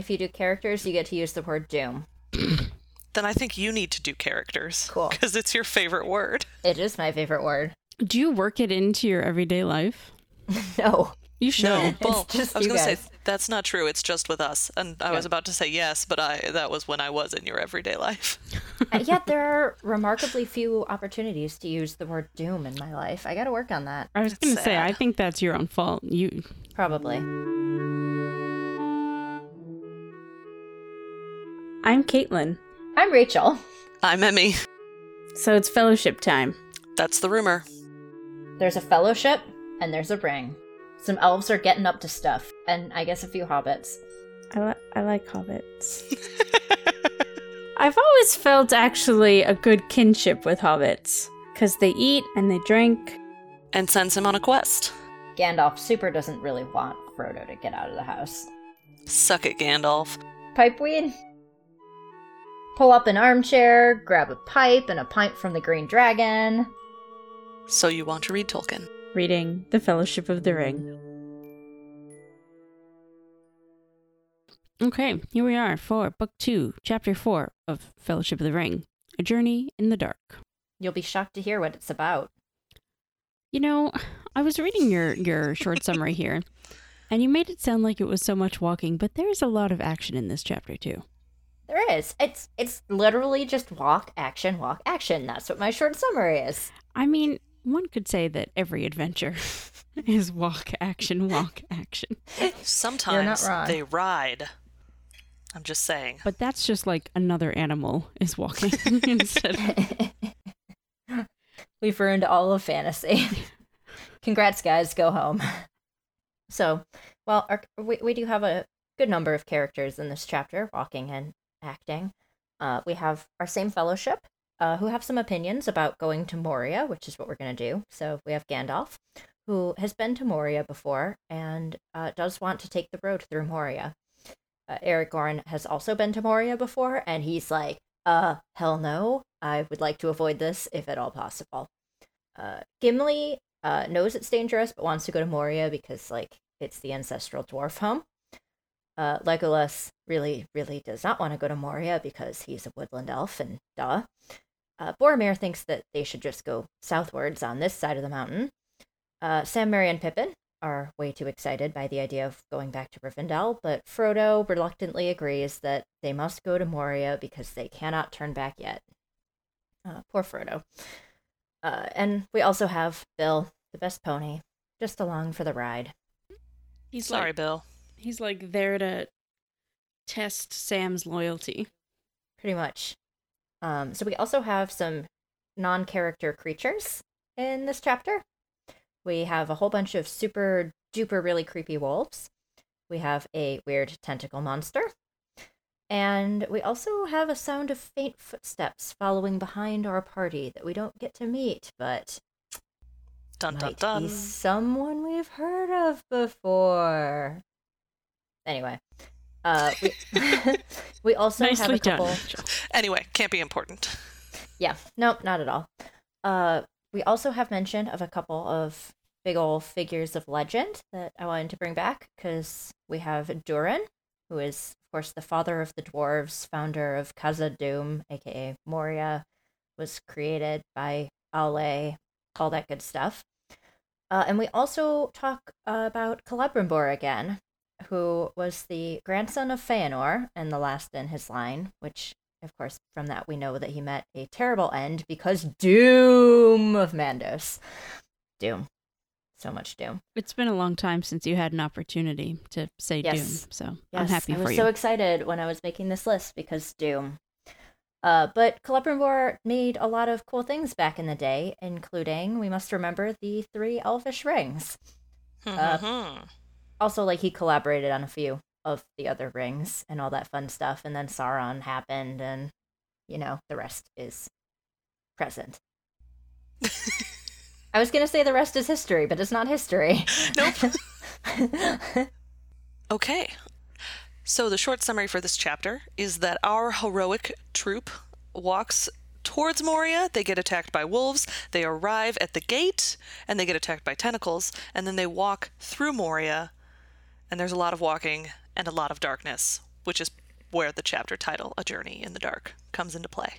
If you do characters, you get to use the word doom. Then I think you need to do characters. Cool. Because it's your favorite word. It is my favorite word. Do you work it into your everyday life? No. You should. No, well, just I was going to say that's not true. It's just with us. And I was about to say yes, but I that was when I was in your everyday life. Uh, yet there are remarkably few opportunities to use the word doom in my life. I got to work on that. I was going to say, I think that's your own fault. You Probably. I'm Caitlin. I'm Rachel. I'm Emmy. So it's fellowship time. That's the rumor. There's a fellowship and there's a ring. Some elves are getting up to stuff, and I guess a few hobbits. I, li- I like hobbits. I've always felt actually a good kinship with hobbits because they eat and they drink. and sends him on a quest. Gandalf super doesn't really want Frodo to get out of the house. Suck it, Gandalf. Pipeweed? Pull up an armchair, grab a pipe and a pint from the Green Dragon. So you want to read Tolkien. Reading The Fellowship of the Ring. Okay, here we are for Book 2, Chapter 4 of Fellowship of the Ring A Journey in the Dark. You'll be shocked to hear what it's about. You know, I was reading your, your short summary here, and you made it sound like it was so much walking, but there's a lot of action in this chapter, too. There is. It's it's literally just walk, action, walk, action. That's what my short summary is. I mean, one could say that every adventure is walk, action, walk, action. Sometimes they ride. I'm just saying. But that's just like another animal is walking instead. We've ruined all of fantasy. Congrats, guys. Go home. So, well, our, we, we do have a good number of characters in this chapter, walking and acting. Uh, we have our same fellowship, uh, who have some opinions about going to Moria, which is what we're going to do. So we have Gandalf, who has been to Moria before and uh, does want to take the road through Moria. Uh, Aragorn has also been to Moria before, and he's like, uh, hell no. I would like to avoid this if at all possible. Uh, Gimli uh, knows it's dangerous, but wants to go to Moria because, like, it's the ancestral dwarf home. Uh, Legolas really, really does not want to go to Moria because he's a woodland elf, and duh. Uh, Boromir thinks that they should just go southwards on this side of the mountain. Uh, Sam, Merry, and Pippin are way too excited by the idea of going back to Rivendell, but Frodo reluctantly agrees that they must go to Moria because they cannot turn back yet. Uh, poor Frodo. Uh, and we also have Bill, the best pony, just along for the ride. He's Sorry, like, Bill. he's like there to test Sam's loyalty. pretty much. Um, so we also have some non-character creatures in this chapter. We have a whole bunch of super duper really creepy wolves. We have a weird tentacle monster. And we also have a sound of faint footsteps following behind our party that we don't get to meet, but Dun dun might dun. be someone we've heard of before. Anyway, uh, we, we also have a couple. Rachel. Anyway, can't be important. Yeah, nope, not at all. Uh, we also have mention of a couple of big old figures of legend that I wanted to bring back because we have Durin, who is, of course, the father of the dwarves, founder of Khazad-dûm, aka Moria, was created by Aulë, all that good stuff. Uh, and we also talk uh, about Celebrimbor again, who was the grandson of Feanor and the last in his line, which, of course, from that we know that he met a terrible end because Doom of Mandos. Doom. So much Doom. It's been a long time since you had an opportunity to say Yes. Doom, so Yes, I'm happy I for was so excited when I was making this list because Doom. Uh, but Celebrimbor made a lot of cool things back in the day, including, we must remember, the three elfish rings. Uh, Mhm. Also like he collaborated on a few of the other rings and all that fun stuff and then sauron happened and you know the rest is present i was going to say the rest is history but it's not history nope. Okay. So the short summary for this chapter is that our heroic troop walks towards Moria. They get attacked by wolves. They arrive at the gate and they get attacked by tentacles. And then they walk through Moria. And there's a lot of walking and a lot of darkness. which is where the chapter title, A Journey in the Dark, comes into play.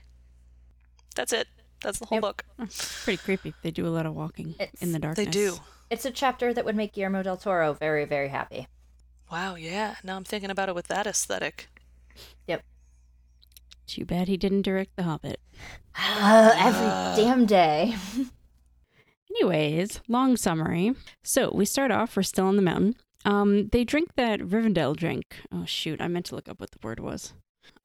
That's it. That's the whole Yep. book. Oh, pretty creepy. They do a lot of walking It's- in the darkness. They do. It's a chapter that would make Guillermo del Toro very, very happy. Wow, yeah. Now I'm thinking about it with that aesthetic. Yep. Too bad he didn't direct The Hobbit. Every damn day. Anyways, long summary. So we start off. We're still on the mountain. Um, they drink that Rivendell drink. Oh shoot, I meant to look up what the word was.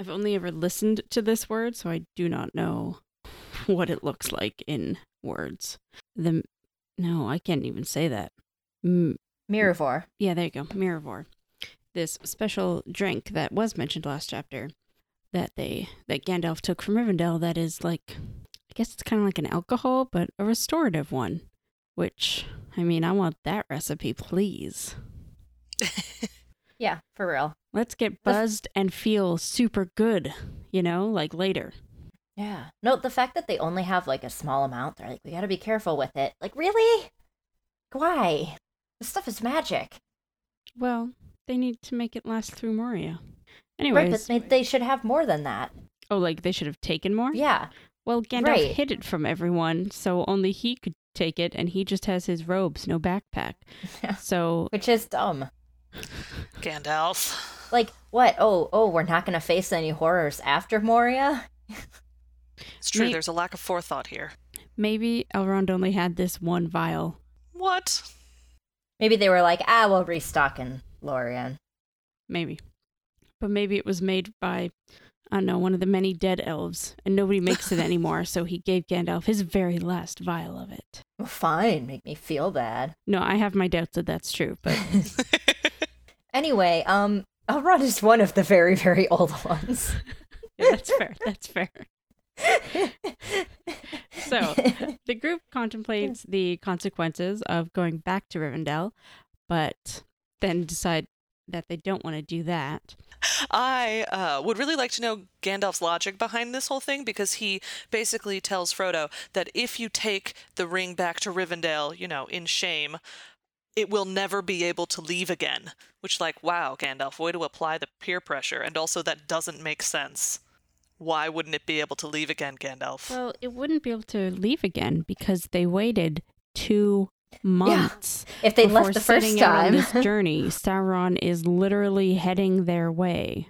I've only ever listened to this word, so I do not know what it looks like in words. The no, I can't even say that. M- Miruvor. yeah, there you go, Miruvor. This special drink that was mentioned last chapter that they that Gandalf took from Rivendell that is like I guess it's kind of like an alcohol, but a restorative one. Which I mean, I want that recipe, please. Yeah, for real. Let's get buzzed and feel super good, you know, like later. Yeah. No, the fact that they only have like a small amount, they're like, we gotta be careful with it. Like, really? Why? This stuff is magic. Well, they need to make it last through Moria. Anyways. Right, but they, they should have more than that. oh, like they should have taken more. Yeah. Well, Gandalf Right. hid it from everyone, so only he could take it, and he just has his robes, no backpack. Yeah. So Which is dumb. Gandalf. Like, what? Oh, oh, we're not gonna face any horrors after Moria? It's true, May- there's a lack of forethought here. maybe Elrond only had this one vial. What? Maybe they were like, ah, we'll restock in Lorien. Maybe. But maybe it was made by, I don't know, one of the many dead elves, and nobody makes it anymore, so he gave Gandalf his very last vial of it. Well, fine, make me feel bad. No, I have my doubts that that's true, but Anyway, um, Elrond is one of the very, very old ones. yeah, that's fair. That's fair. So, the group contemplates the consequences of going back to Rivendell, but then decide that they don't want to do that. I uh, would really like to know Gandalf's logic behind this whole thing because he basically tells Frodo that if you take the ring back to Rivendell, you know, in shame, it will never be able to leave again. Which, like, wow, Gandalf, way to apply the peer pressure. And also, that doesn't make sense. Why wouldn't it be able to leave again, Gandalf? Well, it wouldn't be able to leave again because they waited two months if they before left the first setting out on time. this journey. Sauron is literally heading their way.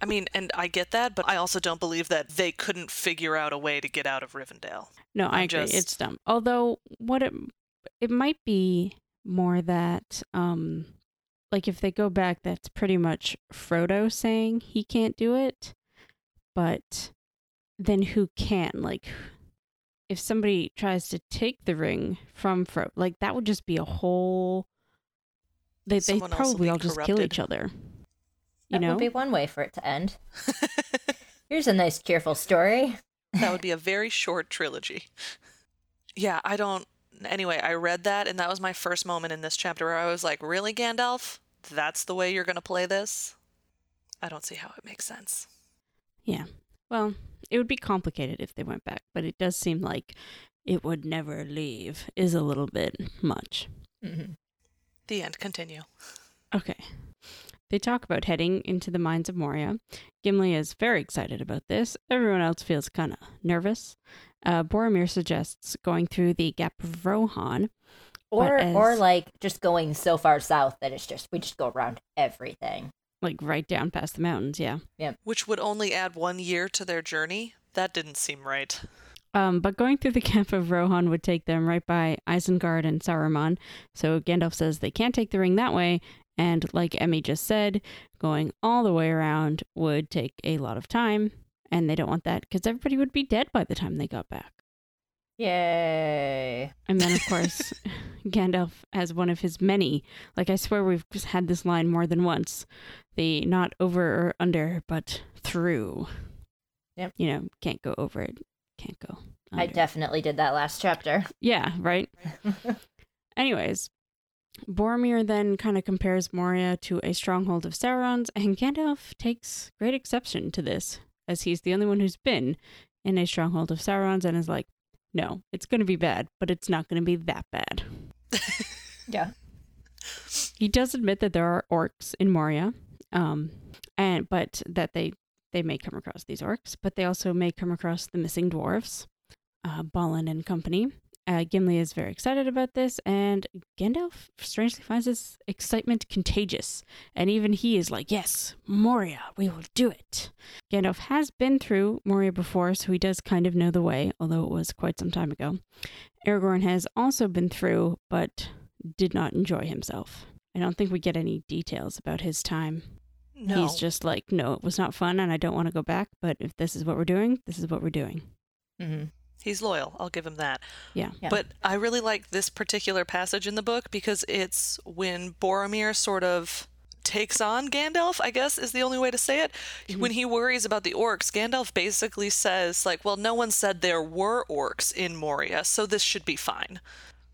I mean, and I get that, but I also don't believe that they couldn't figure out a way to get out of Rivendell. No, I I'm agree. just- It's dumb. Although what it it might be more that um like if they go back that's pretty much Frodo saying he can't do it. But then who can? Like if somebody tries to take the ring from Frodo, like that would just be a whole they they Someone else will probably all just kill each other. You that know? would be one way for it to end. Here's a nice, cheerful story. that would be a very short trilogy. Yeah, I don't. Anyway, I read that, and that was my first moment in this chapter where I was like, really, Gandalf? That's the way you're going to play this? I don't see how it makes sense. Yeah. Well, it would be complicated if they went back, but it does seem like it would never leave is a little bit much. Mm-hmm. The end. Continue. Okay. They talk about heading into the mines of Moria. Gimli is very excited about this. Everyone else feels kind of nervous. Uh, Boromir suggests going through the Gap of Rohan. Or, But or like just going so far south that it's just we just go around everything. like right down past the mountains, yeah. Which would only add one year to their journey? That didn't seem right. Um, but going through the camp of Rohan would take them right by Isengard and Saruman. So Gandalf says they can't take the ring that way. And like Emmy just said, going all the way around would take a lot of time. And they don't want that because everybody would be dead by the time they got back. Yay. And then, of course, Gandalf has one of his many. Like, I swear we've just had this line more than once. The not over or under, but through. Yep. You know, can't go over it, can't go. I definitely did that last chapter. Yeah, right? Anyways, Boromir then kind of compares Moria to a stronghold of Sauron's, and Gandalf takes great exception to this, as he's the only one who's been in a stronghold of Sauron's and is like, no, it's going to be bad, but it's not going to be that bad. Yeah. he does admit that there are orcs in Moria, um, and but that they they may come across these orcs, but they also may come across the missing dwarves, uh, Balin and company. Uh, Gimli is very excited about this, and Gandalf strangely finds his excitement contagious. And even he is like, Yes, Moria, we will do it. Gandalf has been through Moria before, so he does kind of know the way, although it was quite some time ago. Aragorn has also been through, but did not enjoy himself. I don't think we get any details about his time. No. He's just like, No, it was not fun, and I don't want to go back, but if this is what we're doing, this is what we're doing. hmm He's loyal. I'll give him that. Yeah. Yeah. But I really like this particular passage in the book because it's when Boromir sort of takes on Gandalf, I guess is the only way to say it. Mm-hmm. When he worries about the orcs, Gandalf basically says, like, well, no one said there were orcs in Moria, so this should be fine.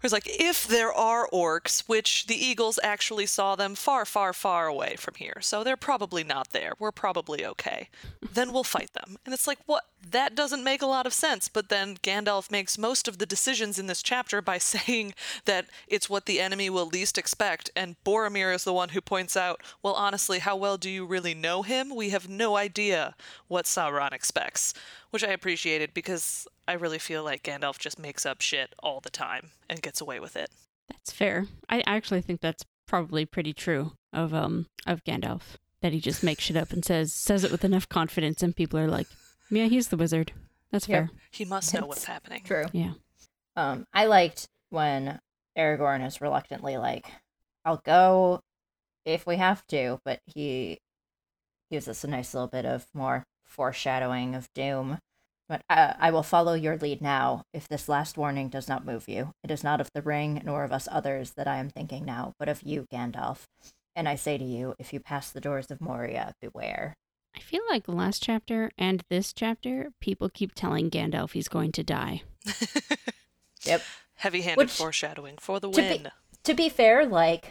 He's like, if there are orcs, which the eagles actually saw them far, far, far away from here, so they're probably not there. We're probably okay. then we'll fight them. And it's like, what? That doesn't make a lot of sense. But then Gandalf makes most of the decisions in this chapter by saying that it's what the enemy will least expect. And Boromir is the one who points out, well, honestly, how well do you really know him? We have no idea what Sauron expects, which I appreciated because I really feel like Gandalf just makes up shit all the time and gets away with it. That's fair. I actually think that's probably pretty true of um of Gandalf. That he just makes shit up and says says it with enough confidence and people are like, Yeah, he's the wizard. That's Yep. fair. He must know That's what's happening. True. Yeah. Um, I liked when Aragorn is reluctantly like, "I'll go if we have to," but he gives us a nice little bit of more foreshadowing of doom. But uh, I will follow your lead now. If this last warning does not move you, it is not of the ring nor of us others that I am thinking now, but of you, Gandalf. And I say to you, if you pass the doors of Moria, beware. I feel like last chapter and this chapter, people keep telling Gandalf he's going to die. Yep. Heavy handed Which- foreshadowing for the To be- win. To be fair, like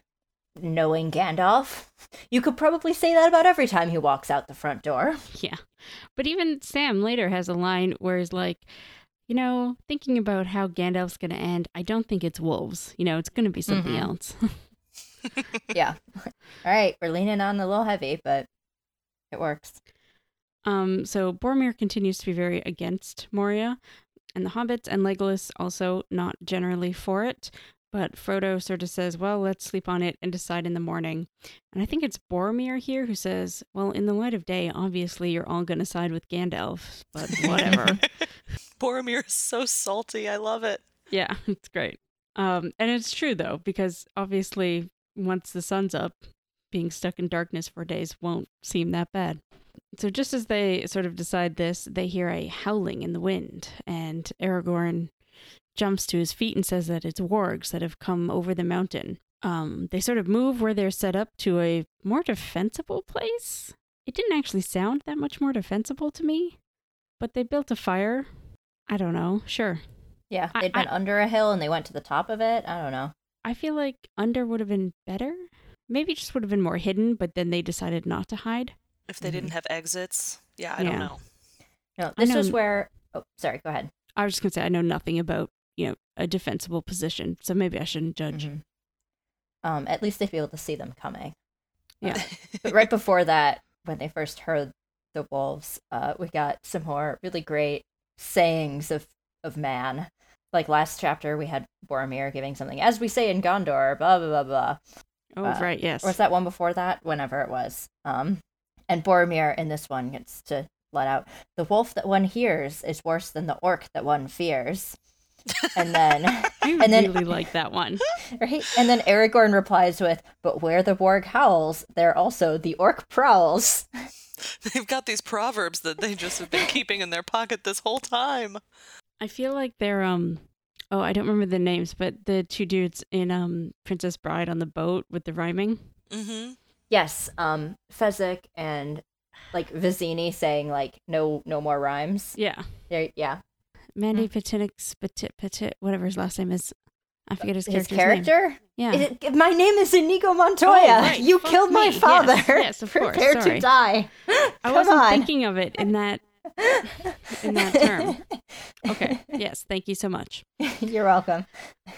knowing Gandalf, you could probably say that about every time he walks out the front door. Yeah. But even Sam later has a line where he's like, you know, thinking about how Gandalf's going to end, I don't think it's wolves. You know, it's going to be something Mhm. else. yeah. All right, we're leaning on a little heavy, but it works. Um, so Boromir continues to be very against Moria, and the hobbits and Legolas also not generally for it. But Frodo sort of says, "Well, let's sleep on it and decide in the morning." And I think it's Boromir here who says, "Well, in the light of day, obviously you're all going to side with Gandalf, but whatever." Boromir is so salty. I love it. yeah, it's great. Um, and it's true though because obviously once the sun's up, being stuck in darkness for days won't seem that bad. So just as they sort of decide this, they hear a howling in the wind, and Aragorn jumps to his feet and says that it's wargs that have come over the mountain. Um, they sort of move where they're set up to a more defensible place. It didn't actually sound that much more defensible to me, but they built a fire. I don't know. Sure. Yeah, I- they'd been I- under a hill and they went to the top of it. I don't know. I feel like under would have been better. Maybe just would have been more hidden, but then they decided not to hide. If they didn't have exits, yeah, I Yeah. don't know. No, this is where. Oh, sorry. Go ahead. I was just gonna say I know nothing about you know a defensible position, so maybe I shouldn't judge. Mhm. Um, at least they'd be able to see them coming. Yeah. But right before that, when they first heard the wolves, uh, we got some more really great sayings of of man. Like last chapter, we had Boromir giving something, as we say in Gondor, blah blah blah blah. Oh Uh, right, yes. Or was that one before that? Whenever it was. Um, and Boromir in this one gets to let out the wolf that one hears is worse than the orc that one fears. And then, I and then- really like that one. right? And then Aragorn replies with, "But where the warg howls, there also the orc prowls." They've got these proverbs that they just have been keeping in their pocket this whole time. I feel like they're um oh I don't remember the names, but the two dudes in um Princess Bride on the boat with the rhyming. Mm-hmm. Yes, um, Fezzik and like Vizzini saying like no no more rhymes. Yeah. Yeah, Mandy mm. Patinkin Petit Petit whatever his last name is. I forget his his character's name. character. Yeah. It- my name is Inigo Montoya. Oh, right. You Fuck killed my me. Yes, father. yes, of course. Prepare Sorry. to die. I wasn't on. thinking of it in that in that term. Okay. Yes, thank you so much. You're welcome.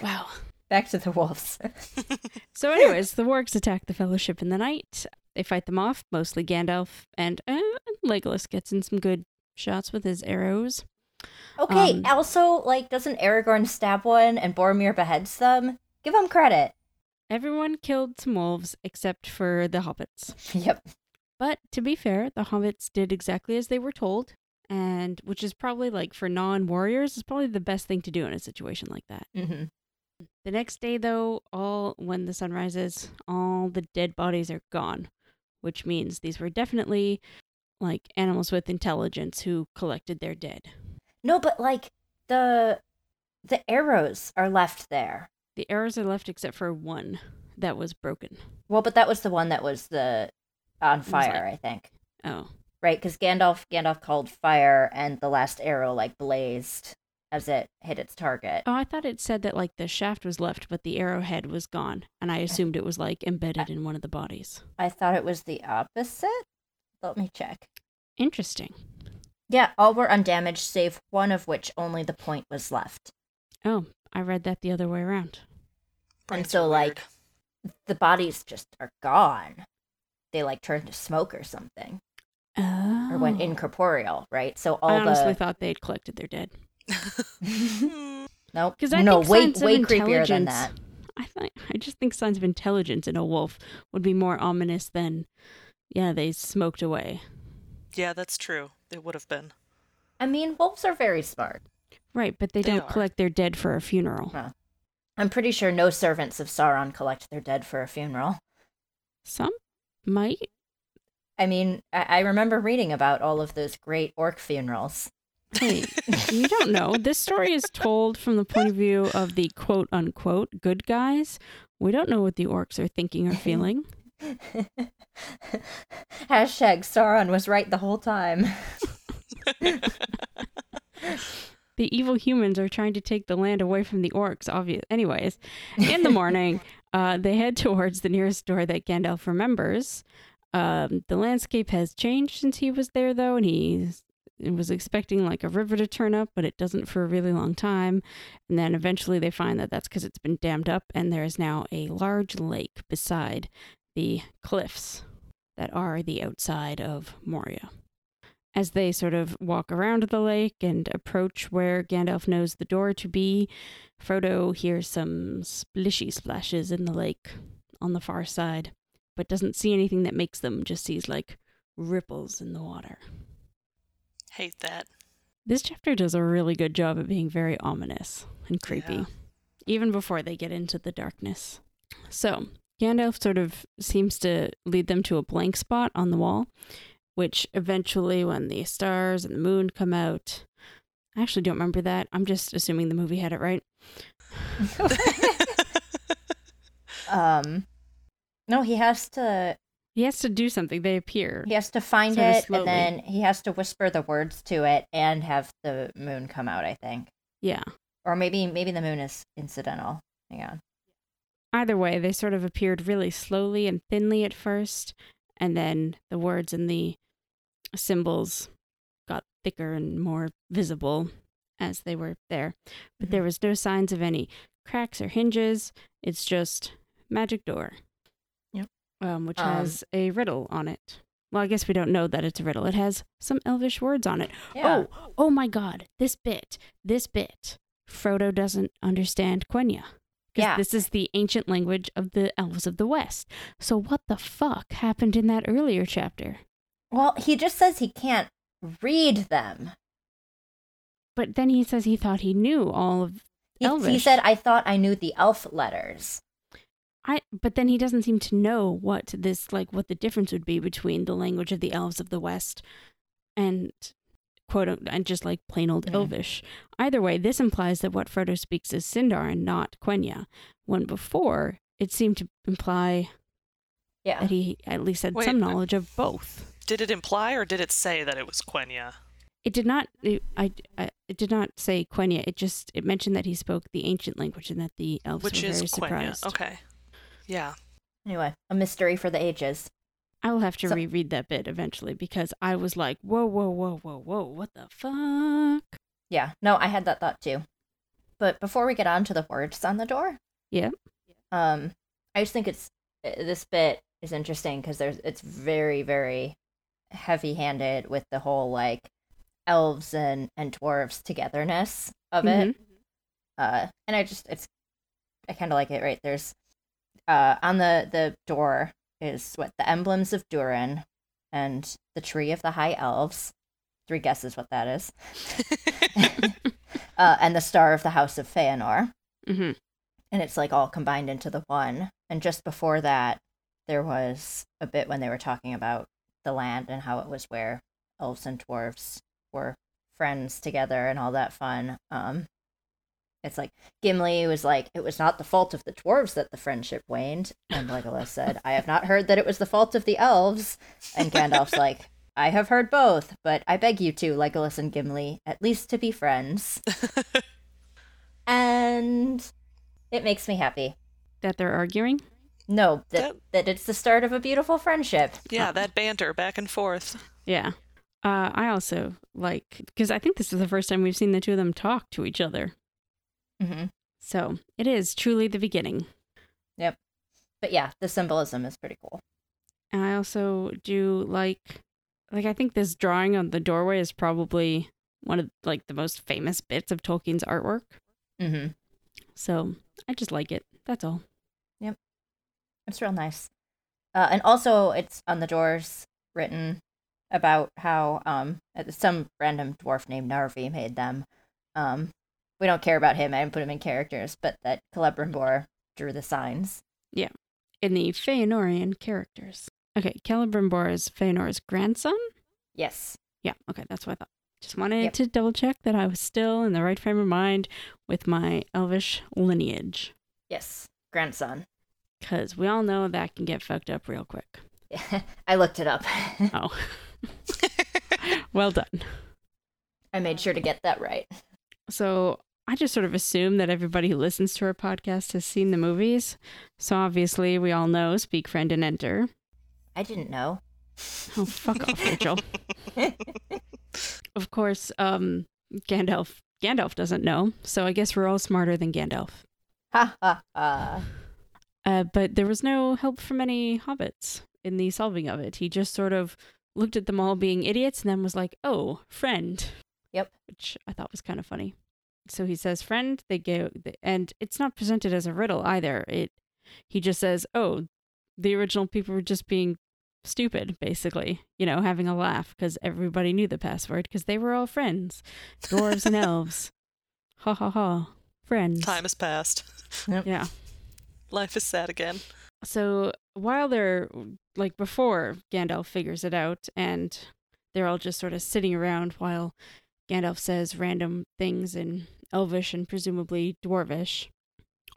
Wow. Back to the wolves. So, anyways, the wargs attack the Fellowship in the night. They fight them off, mostly Gandalf, and uh, Legolas gets in some good shots with his arrows. Okay, Um, also, like, doesn't Aragorn stab one and Boromir beheads them? Give him credit. Everyone killed some wolves except for the hobbits. Yep. But to be fair, the hobbits did exactly as they were told, and which is probably like for non-warriors is probably the best thing to do in a situation like that. hmm The next day though, all when the sun rises, all the dead bodies are gone, which means these were definitely like animals with intelligence who collected their dead. No, but like the the arrows are left there. The arrows are left except for one that was broken. Well, but that was the one that was the on fire, like- I think. Oh, Right, because Gandalf Gandalf called fire, and the last arrow like blazed as it hit its target. oh, I thought it said that like the shaft was left, but the arrowhead was gone, and I assumed it was like embedded in one of the bodies. I thought it was the opposite. Let me check. Interesting. Yeah, all were undamaged, save one of which only the point was left. Oh, I read that the other way around. Brains so, are like. The bodies just are gone. They like turned to smoke or something, Oh. or went oh. incorporeal, right? So all I honestly the thought they'd collected their dead. nope, Because I no, think way signs way of creepier than intelligence. that. I think I just think signs of intelligence in a wolf would be more ominous than, yeah, they smoked away. yeah, that's true. It would have been. I mean, wolves are very smart. Right, but they, They don't are. collect their dead for a funeral. Well. I'm pretty sure no servants of Sauron collect their dead for a funeral. Some might. I mean, I, I remember reading about all of those great orc funerals. Hey, you don't know. This story is told from the point of view of the quote unquote good guys. We don't know what the orcs are thinking or feeling. Hashtag Sauron was right the whole time. the evil humans are trying to take the land away from the orcs obvious anyways in the morning uh, they head towards the nearest door that gandalf remembers um, the landscape has changed since he was there though and he was expecting like a river to turn up but it doesn't for a really long time and then eventually they find that that's because it's been dammed up and there is now a large lake beside the cliffs that are the outside of moria as they sort of walk around the lake and approach where Gandalf knows the door to be, Frodo hears some splishy splashes in the lake on the far side, but doesn't see anything that makes them, just sees like ripples in the water. Hate that. This chapter does a really good job of being very ominous and creepy, Yeah. even before they get into the darkness. So, Gandalf sort of seems to lead them to a blank spot on the wall, which eventually, when the stars and the moon come out, I actually don't remember that. I'm just assuming the movie had it right. um, no, he has to. He has to do something. They appear. He has to find Sort it, and then he has to whisper the words to it, and have the moon come out. I think, Yeah. or maybe maybe the moon is incidental. Hang on. Either way, they sort of appeared really slowly and thinly at first, and then the words and the symbols got thicker and more visible as they were there. But there mm-hmm. was no signs of any cracks or hinges. It's just magic door. Um, which Um, has a riddle on it. Well, I guess we don't know that it's a riddle. It has some elvish words on it. Yeah. Oh, oh my God! This bit, this bit. Frodo doesn't understand Quenya. Yeah. This is the ancient language of the elves of the West. So what the fuck happened in that earlier chapter? Well, he just says he can't read them. But then he says he thought he knew all of He, he said, "I thought I knew the elf letters." I but then he doesn't seem to know what this like what the difference would be between the language of the elves of the West and quote and just like plain old Yeah. elvish. Either way, this implies that what Frodo speaks is Sindar and not Quenya. When before it seemed to imply Yeah. that he at least had Wait, some uh, knowledge of both. Did it imply or did it say that it was Quenya? It did not. It, I, I. It did not say Quenya. It just. It mentioned that he spoke the ancient language and that the elves Which were is very Quenya. surprised. Okay. Yeah. Anyway, a mystery for the ages. I will have to So- reread that bit eventually because I was like, whoa, whoa, whoa, whoa, whoa, what the fuck? Yeah. No, I had that thought too. But before we get on to the words on the door, Yeah. Um, I just think it's uh, this bit is interesting because there's it's very very heavy-handed with the whole like elves and and dwarves togetherness of it. Uh, and I just it's I kind of like it. Right there's uh on the the door is what the emblems of Durin and the tree of the high elves. Three guesses what that is. uh, and the star of the house of Feanor hmm and it's like all combined into the one. And just before that, there was a bit when they were talking about the land and how it was where elves and dwarves were friends together and all that fun. Um, it's like Gimli was like, it was not the fault of the dwarves that the friendship waned, and Legolas said, I have not heard that it was the fault of the elves. And Gandalf's like, I have heard both, but I beg you to, Legolas and Gimli, at least to be friends. and it makes me happy. That they're arguing. No, that, That- that it's the start of a beautiful friendship. yeah, that banter back and forth. Yeah. Uh, I also like because I think this is the first time we've seen the two of them talk to each other. Hmm So it is truly the beginning. Yep. But yeah, the symbolism is pretty cool. And I also do like, like I think this drawing on the doorway is probably one of like the most famous bits of Tolkien's artwork. hmm So I just like it. That's all. Yep. It's real nice. Uh, and also, it's on the doors written about how um some random dwarf named Narvi made them. Um, we don't care about him. I didn't put him in characters, but that Celebrimbor drew the signs. Yeah, in the Feanorian characters. Okay, Celebrimbor is Feanor's grandson. Yes. Yeah, okay, that's what I thought. Just wanted Yep. to double check that I was still in the right frame of mind with my elvish lineage. Yes. Grandson. Because we all know that can get fucked up real quick. I looked it up. Oh. well done. I made sure to get that right. So I just sort of assume that everybody who listens to our podcast has seen the movies. So obviously, we all know Speak Friend and Enter. I didn't know. Oh, fuck off, Rachel. Of course, um, Gandalf. Gandalf doesn't know, so I guess we're all smarter than Gandalf. Ha ha ha. Uh, but there was no help from any hobbits in the solving of it. He just sort of looked at them all being idiots and then was like, "Oh, friend." Yep. Which I thought was kind of funny. So he says, "Friend." They go, and it's not presented as a riddle either. It he just says, "Oh, the original people were just being stupid, basically. You know, having a laugh because everybody knew the password because they were all friends, dwarves and elves. Ha ha ha, friends. Time has passed. Yeah." Life is sad again. So while they're like before Gandalf figures it out, and they're all just sort of sitting around while Gandalf says random things in Elvish and presumably Dwarvish.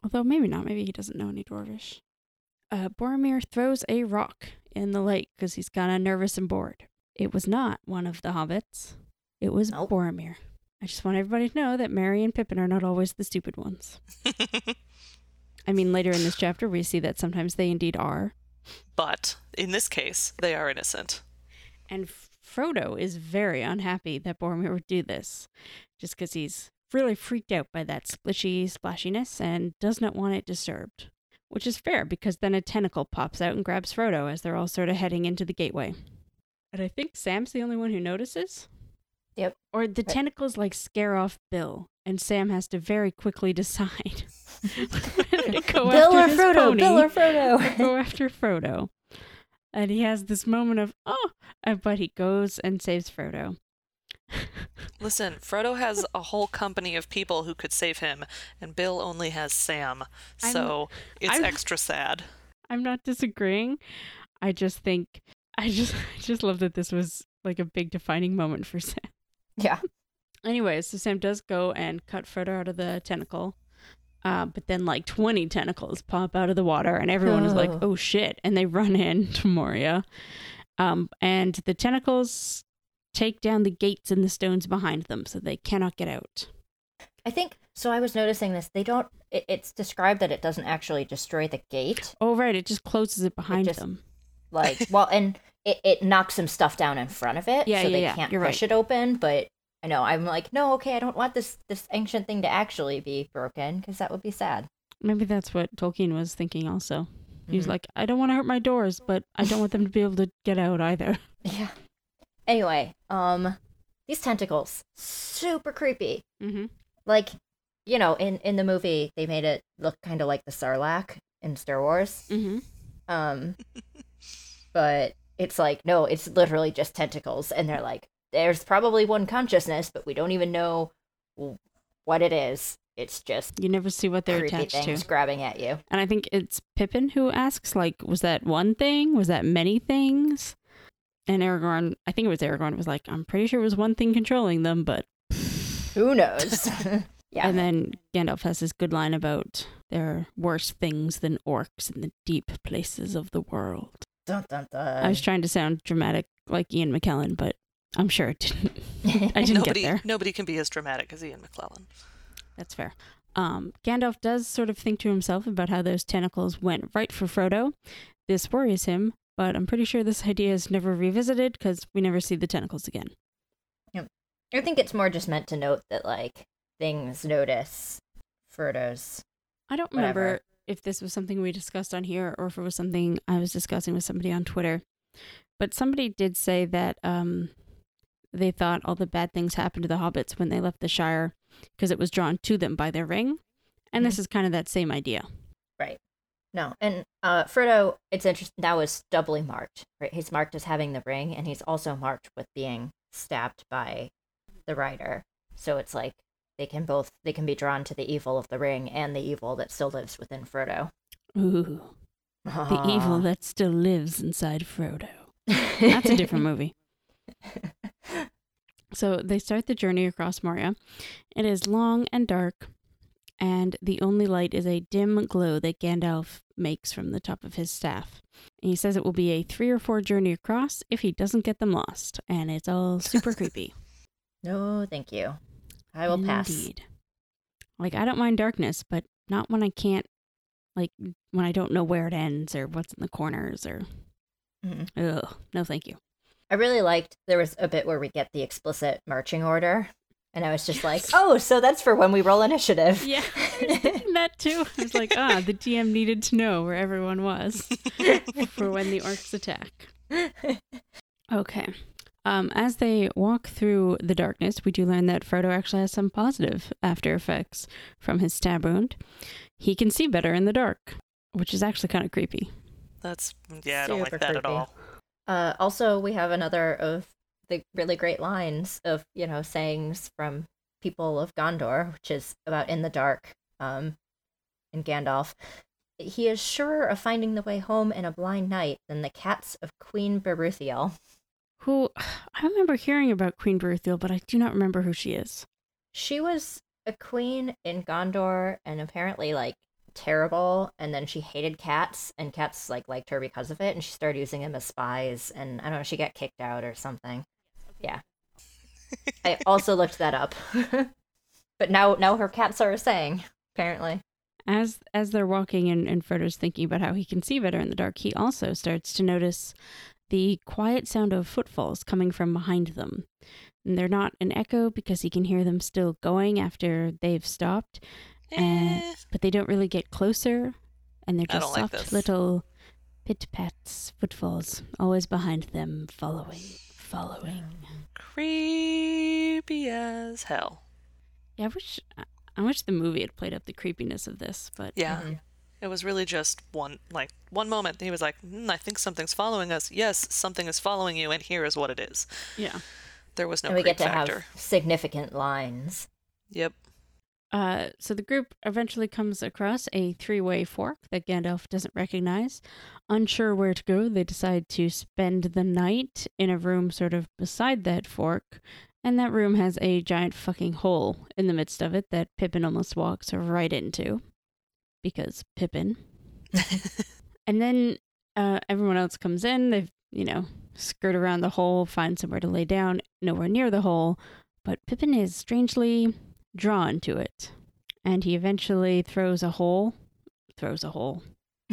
Although maybe not, maybe he doesn't know any Dwarvish. Uh, Boromir throws a rock in the lake because he's kind of nervous and bored. It was not one of the hobbits. It was Nope. Boromir. I just want everybody to know that Merry and Pippin are not always the stupid ones. I mean, later in this chapter, we see that sometimes they indeed are. but in this case, they are innocent. And Frodo is very unhappy that Boromir would do this, just because he's really freaked out by that splishy splashiness and does not want it disturbed. Which is fair, because then a tentacle pops out and grabs Frodo as they're all sort of heading into the gateway. And I think Sam's the only one who notices. Yep. Or the Right. tentacles like scare off Bill, and Sam has to very quickly decide to go Bill after or Frodo? pony Bill or or Frodo? go after Frodo. And he has this moment of, oh, uh, but he goes and saves Frodo. Listen, Frodo has a whole company of people who could save him, and Bill only has Sam. I'm- So it's I'm- extra sad. I'm not disagreeing. I just think, I just, I just love that this was like a big defining moment for Sam. yeah. Anyways, so Sam does go and cut Frodo out of the tentacle. Uh, but then like 20 tentacles pop out of the water and everyone is like, Oh. oh shit. And they run in to Moria. Um, and the tentacles take down the gates and the stones behind them so they cannot get out. I think so. I was noticing this. They don't. It, it's described that it doesn't actually destroy the gate. Oh, right. It just closes it behind just- them. Like, well, and it, it knocks some stuff down in front of it, Yeah, so yeah, they yeah, can't you're push it open. But I know I'm like, no, okay, I don't want this this ancient thing to actually be broken because that would be sad. Maybe that's what Tolkien was thinking also. He was Mhm. like, I don't want to hurt my doors, but I don't want them to be able to get out either. Yeah. Anyway, um, these tentacles super creepy. Mm-hmm. Like, you know, in in the movie they made it look kind of like the Sarlacc in Star Wars. Mm-hmm. Um, but it's like no, it's literally just tentacles, and they're like, there's probably one consciousness, but we don't even know what it is. It's just You never see what they're attached things to. grabbing at you. And I think it's Pippin who asks, like, was that one thing? Was that many things? And Aragorn, I think it was Aragorn, was like, I'm pretty sure it was one thing controlling them, but. Who knows? yeah. And then Gandalf has this good line about there are worse things than orcs in the deep places of the world. dun, dun, dun. I was trying to sound dramatic like Ian McKellen, but I'm sure it didn't. I didn't nobody, get there. nobody can be as dramatic as Ian McKellen. That's fair. Um, Gandalf does sort of think to himself about how those tentacles went right for Frodo. This worries him, but I'm pretty sure this idea is never revisited because we never see the tentacles again. Yep. I think it's more just meant to note that like things notice Frodo's. I don't Whatever. remember if this was something we discussed on here or if it was something I was discussing with somebody on Twitter. But somebody did say that um, they thought all the bad things happened to the hobbits when they left the Shire because it was drawn to them by their ring. And this is kind of that same idea. Right. No, and uh, Frodo, it's interesting. That was doubly marked, right? He's marked as having the ring, and he's also marked with being stabbed by the rider. So it's like they can both they can be drawn to the evil of the ring and the evil that still lives within Frodo. Ooh, the evil that still lives inside Frodo. That's a different movie. So they start the journey across Moria. It is long and dark, and the only light is a dim glow that Gandalf makes from the top of his staff. And he says it will be a three or four journey across if he doesn't get them lost, and it's all super creepy. no, thank you. I will pass. Indeed. Like I don't mind darkness, but not when I can't, like when I don't know where it ends or what's in the corners or. Mhm. Ugh, no, thank you. I really liked there was a bit where we get the explicit marching order, and I was just like, oh, so that's for when we roll initiative. Yeah, I was thinking that too. I was like, ah, the DM needed to know where everyone was for when the orcs attack. Okay. Um, as they walk through the darkness, we do learn that Frodo actually has some positive after effects from his stab wound. He can see better in the dark, which is actually kind of creepy. That's yeah, I don't like Super that at all. Uh, also, we have another of the really great lines of you know sayings from people of Gondor, which is about in the dark. Um, and Gandalf, he is surer of finding the way home in a blind night than the cats of Queen Beruthiel. Who I remember hearing about Queen Beruthiel, but I do not remember who she is. She was a queen in Gondor, and apparently like terrible. And then she hated cats, and cats like liked her because of it, and she started using them as spies. And I don't know, she got kicked out or something. Yeah. I also looked that up. but now now her cats are a saying, apparently. As as they're walking and, and Frodo's thinking about how he can see better in the dark, he also starts to notice the quiet sound of footfalls coming from behind them. And they're not an echo because he can hear them still going after they've stopped, Eh, but they don't really get closer. And they're just don't like soft little pit pats, footfalls, always behind them, following, following. creepy as hell. Yeah, I wish I wish the movie had played up the creepiness of this, but Yeah. Mhm. It was really just one like one moment. He was like, mm, "I think something's following us." Yes, something is following you, and here is what it is. yeah. There was no and we creep get to factor. have significant lines. Yep. Uh, so the group eventually comes across a three-way fork that Gandalf doesn't recognize. Unsure where to go, they decide to spend the night in a room sort of beside that fork, and that room has a giant fucking hole in the midst of it that Pippin almost walks right into, because Pippin. And then uh, everyone else comes in. They've, you know, skirt around the hole, find somewhere to lay down, nowhere near the hole. But Pippin is strangely drawn to it. And he eventually throws a hole. Throws a hole.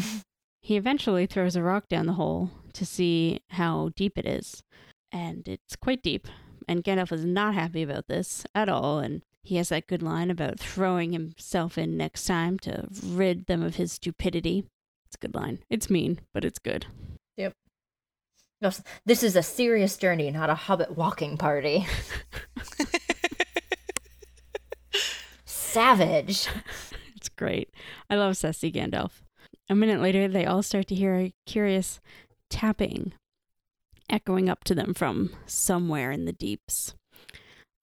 he eventually throws a rock down the hole to see how deep it is. And it's quite deep. And Gandalf is not happy about this at all. And he has that good line about throwing himself in next time to rid them of his stupidity. It's a good line. It's mean, but it's good. Yes, This is a serious journey, not a hobbit walking party. Savage. It's great. I love Sassy Gandalf. A minute later, they all start to hear a curious tapping echoing up to them from somewhere in the deeps.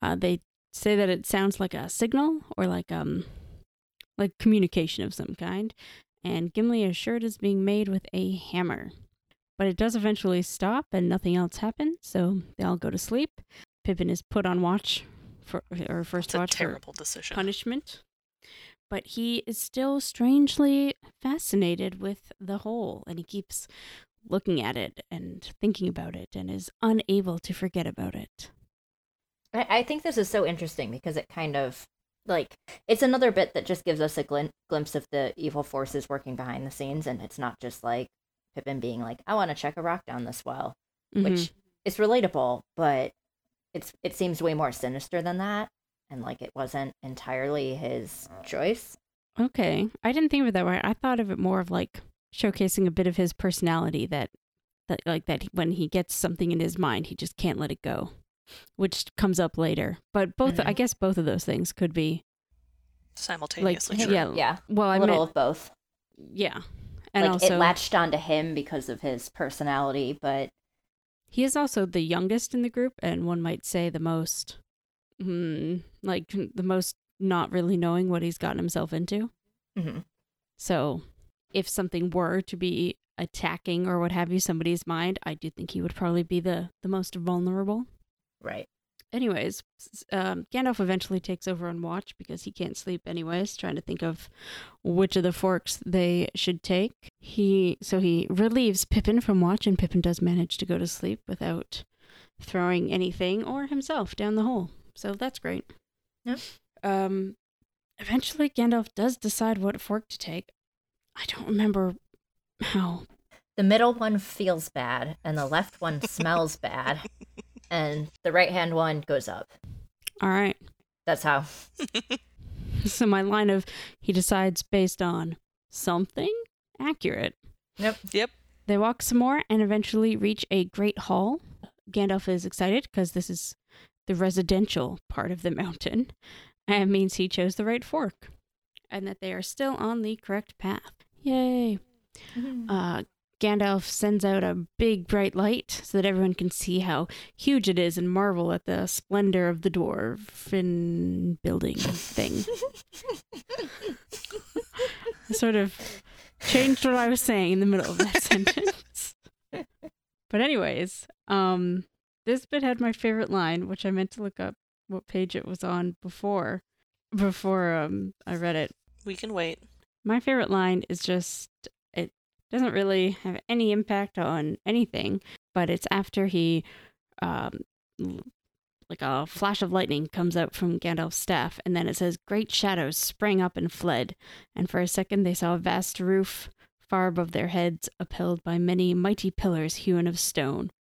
Uh, they say that it sounds like a signal or like um like communication of some kind, and Gimli is sure it is being made with a hammer. But it does eventually stop and nothing else happens, so they all go to sleep. Pippin is put on watch for or first It's a watch for terrible decision. punishment. But he is still strangely fascinated with the hole and he keeps looking at it and thinking about it and is unable to forget about it. I, I think this is so interesting because it kind of like it's another bit that just gives us a glin- glimpse of the evil forces working behind the scenes, and it's not just like Pippin being like, "I want to check a rock down this well," Mhm. which is relatable, but it's it seems way more sinister than that, and like it wasn't entirely his choice. Okay. I didn't think of it that way. I thought of it more of like showcasing a bit of his personality that that like that when he gets something in his mind, he just can't let it go, which comes up later. But both I Mhm. guess both of those things could be Simultaneously Like, true. yeah. Yeah, well, a I little meant of both. yeah. And like also it latched onto him because of his personality, but He is also the youngest in the group, and one might say the most, mm, like the most not really knowing what he's gotten himself into. mhm. So, if something were to be attacking or what have you somebody's mind, I do think he would probably be the the most vulnerable. right. Anyways, um, Gandalf eventually takes over on watch because he can't sleep anyways, trying to think of which of the forks they should take. He so he relieves Pippin from watch, and Pippin does manage to go to sleep without throwing anything or himself down the hole. So that's great. Yep. Um, eventually Gandalf does decide what fork to take. I don't remember how. The middle one feels bad, and the left one smells bad, and the right hand one goes up. All right. That's how. So my line of he decides based on something accurate. Yep. Yep. They walk some more and eventually reach a great hall. Gandalf is excited because this is the residential part of the mountain and means he chose the right fork and that they are still on the correct path. Yay. Uh, Gandalf sends out a big bright light so that everyone can see how huge it is and marvel at the splendor of the dwarven building thing. I sort of changed what I was saying in the middle of that sentence. But anyways, um this bit had my favorite line, which I meant to look up what page it was on before before um I read it. We can wait. My favorite line is just doesn't really have any impact on anything, but it's after he um like a flash of lightning comes out from Gandalf's staff, and then it says, Great shadows sprang up and fled. And for a second, they saw a vast roof far above their heads, upheld by many mighty pillars hewn of stone.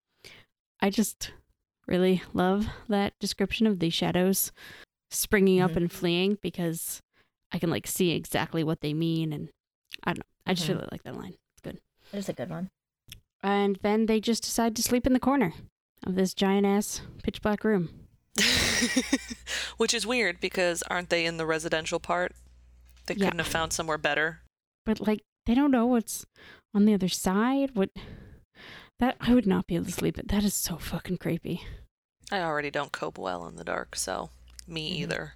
I just really love that description of the shadows springing up Mhm. and fleeing because I can like see exactly what they mean. And I don't know. I just Mhm. really like that line. That is a good one. And then they just decide to sleep in the corner of this giant ass pitch black room. Which is weird because aren't they in the residential part? They Yeah. couldn't have found somewhere better. but like they don't know what's on the other side. What that I would not be able to sleep. It that is so fucking creepy. I already don't cope well in the dark, so me Mhm. either.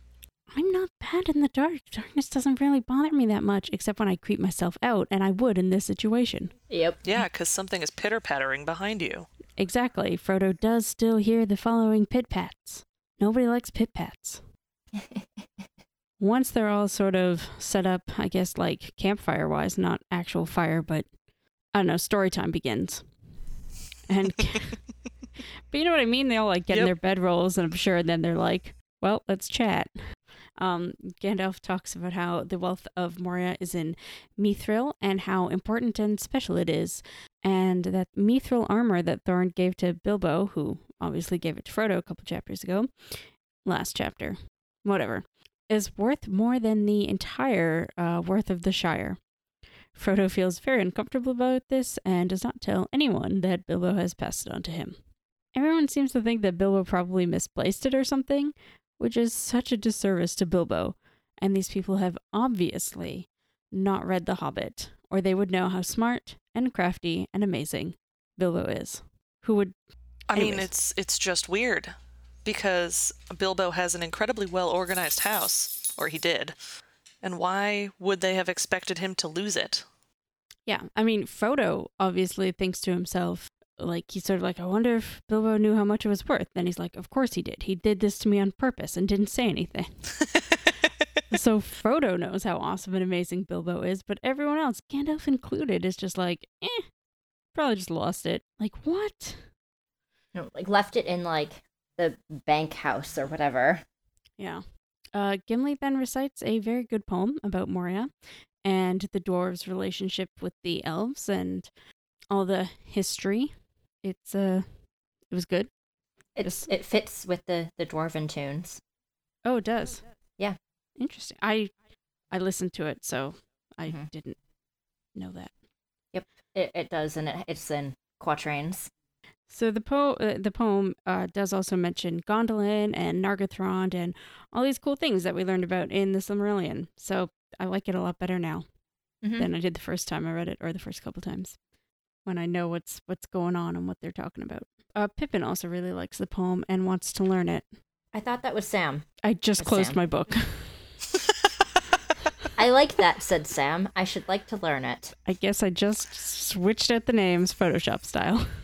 I'm not bad in the dark. Darkness doesn't really bother me that much, except when I creep myself out, and I would in this situation. Yep. Yeah, because something is pitter pattering behind you. Exactly. Frodo does still hear the following pit pats. Nobody likes pit pats. Once they're all sort of set up, I guess like campfire wise, not actual fire, but I don't know, story time begins. And but you know what I mean? They all like get in Yep. their bedrolls and I'm sure and then they're like, Well, let's chat. Um, Gandalf talks about how the wealth of Moria is in Mithril and how important and special it is and that mithril armor that Thorin gave to Bilbo, who obviously gave it to Frodo a couple chapters ago, last chapter, whatever, is worth more than the entire uh, worth of the Shire. Frodo feels very uncomfortable about this and does not tell anyone that Bilbo has passed it on to him. Everyone seems to think that Bilbo probably misplaced it or something, which is such a disservice to Bilbo. And these people have obviously not read The Hobbit, or they would know how smart and crafty and amazing Bilbo is. Who would I mean, it's it's just weird because Bilbo has an incredibly well organized house, or he did. And why would they have expected him to lose it? Yeah, I mean, Frodo obviously thinks to himself, like, he's sort of like, I wonder if Bilbo knew how much it was worth. Then he's like, Of course he did. He did this to me on purpose and didn't say anything. so Frodo knows how awesome and amazing Bilbo is, but everyone else, Gandalf included, is just like, eh, probably just lost it. Like, what? You know, like left it in like the bank house or whatever. Yeah. Uh, Gimli then recites a very good poem about Moria and the dwarves' relationship with the elves and all the history. It's uh, it was good. It's it fits with the the dwarven tunes. Oh, it does. Yeah. Interesting. I I listened to it, so I Mhm. didn't know that. Yep, it it does, and it, it's in quatrains. So the po- uh, the poem uh, does also mention Gondolin and Nargothrond and all these cool things that we learned about in the Silmarillion. So I like it a lot better now. Mhm. than I did the first time I read it, or the first couple times, when I know what's what's going on and what they're talking about. Uh, Pippin also really likes the poem and wants to learn it. I thought that was Sam. I just That's closed Sam. my book. I like that," said Sam. "I should like to learn it." I guess I just switched out the names Photoshop style.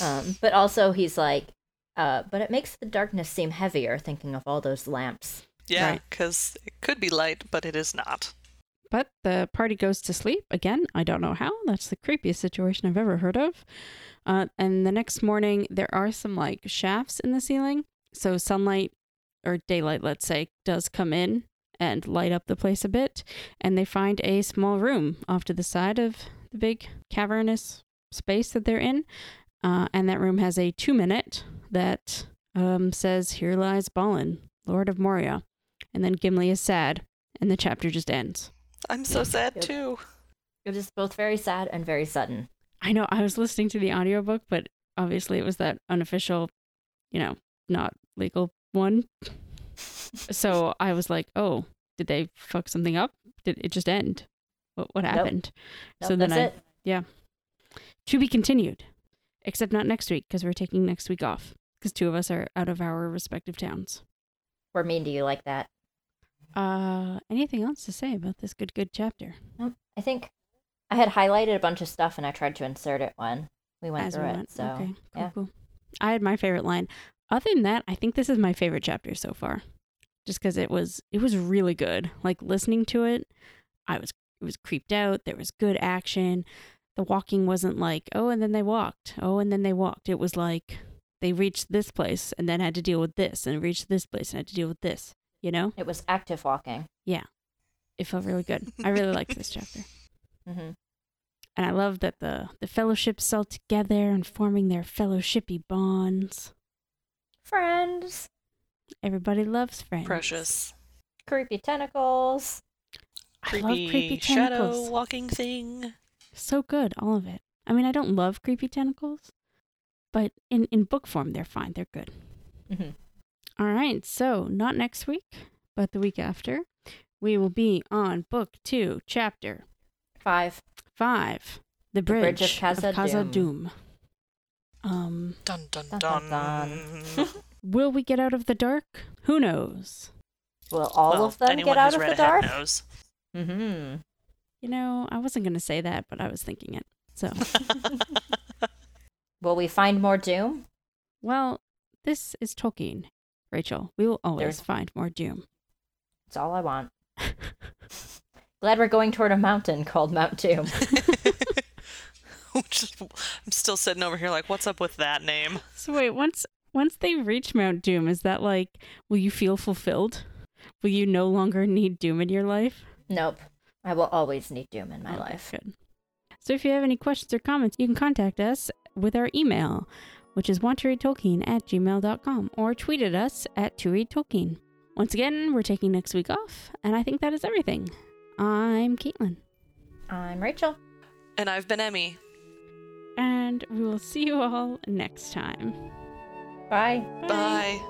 Um, but also he's like, uh, but it makes the darkness seem heavier thinking of all those lamps. Yeah, Right. because it could be light, but it is not. But the party goes to sleep again. I don't know how. That's the creepiest situation I've ever heard of. Uh, and the next morning, there are some like shafts in the ceiling. So sunlight or daylight, let's say, does come in and light up the place a bit. And they find a small room off to the side of the big cavernous space that they're in. Uh, and that room has a two minute that um, says, Here lies Balin, Lord of Moria. And then Gimli is sad, and the chapter just ends. I'm so sad Yep. too. It was both very sad and very sudden. I know I was listening to the audiobook, but obviously it was that unofficial, you know, not legal one. So I was like, "Oh, did they fuck something up? Did it just end? What what happened?" Nope, so then that's I it. to be continued, except not next week because we're taking next week off because two of us are out of our respective towns. We're mean to you like that. Uh, anything else to say about this good good chapter? Nope. I think I had highlighted a bunch of stuff and I tried to insert it when we went As through we it. So okay, cool, yeah. cool. I had my favorite line. Other than that, I think this is my favorite chapter so far, just because it was it was really good. Like listening to it, I was it was creeped out. There was good action. The walking wasn't like oh, and then they walked. Oh, and then they walked. It was like they reached this place and then had to deal with this, and reached this place and had to deal with this. You know, it was active walking. Yeah. It felt really good. I really liked this chapter. hmm And I love that the the fellowships all together and forming their fellowshipy bonds. Friends, Everybody loves friends. Precious. creepy tentacles. I love creepy tentacles. shadow tentacles. walking thing. So good, all of it. I mean, I don't love creepy tentacles, but in in book form, they're fine. They're good. hmm All right, so not next week, but the week after, we will be on book two, chapter Five. five, the bridge, Bridge of Khazad-dûm. Khazad-dûm. Um, Dun dun Dun, dun. dun, dun. will we get out of the dark? Who knows? Will all Well, of them get out who's of read the ahead dark? knows. Mm-hmm. You know, I wasn't gonna say that, but I was thinking it. So, Will we find more doom? well, this is Tolkien, Rachel. We will always There's- find more doom. That's all I want. Glad we're going toward a mountain called Mount Doom. Just- I'm still sitting over here like, what's up with that name? So wait, once once they reach Mount Doom, is that like will you feel fulfilled? Will you no longer need doom in your life? nope. I will always need doom in my Okay, life. Good. So if you have any questions or comments, you can contact us with our email, which is want to read Tolkien at gmail.com, or tweet at us at to read Tolkien. Once again, we're taking next week off, and I think that is everything. I'm Caitlin, I'm Rachel. And I've been Emmy. and we will see you all next time. Bye. Bye.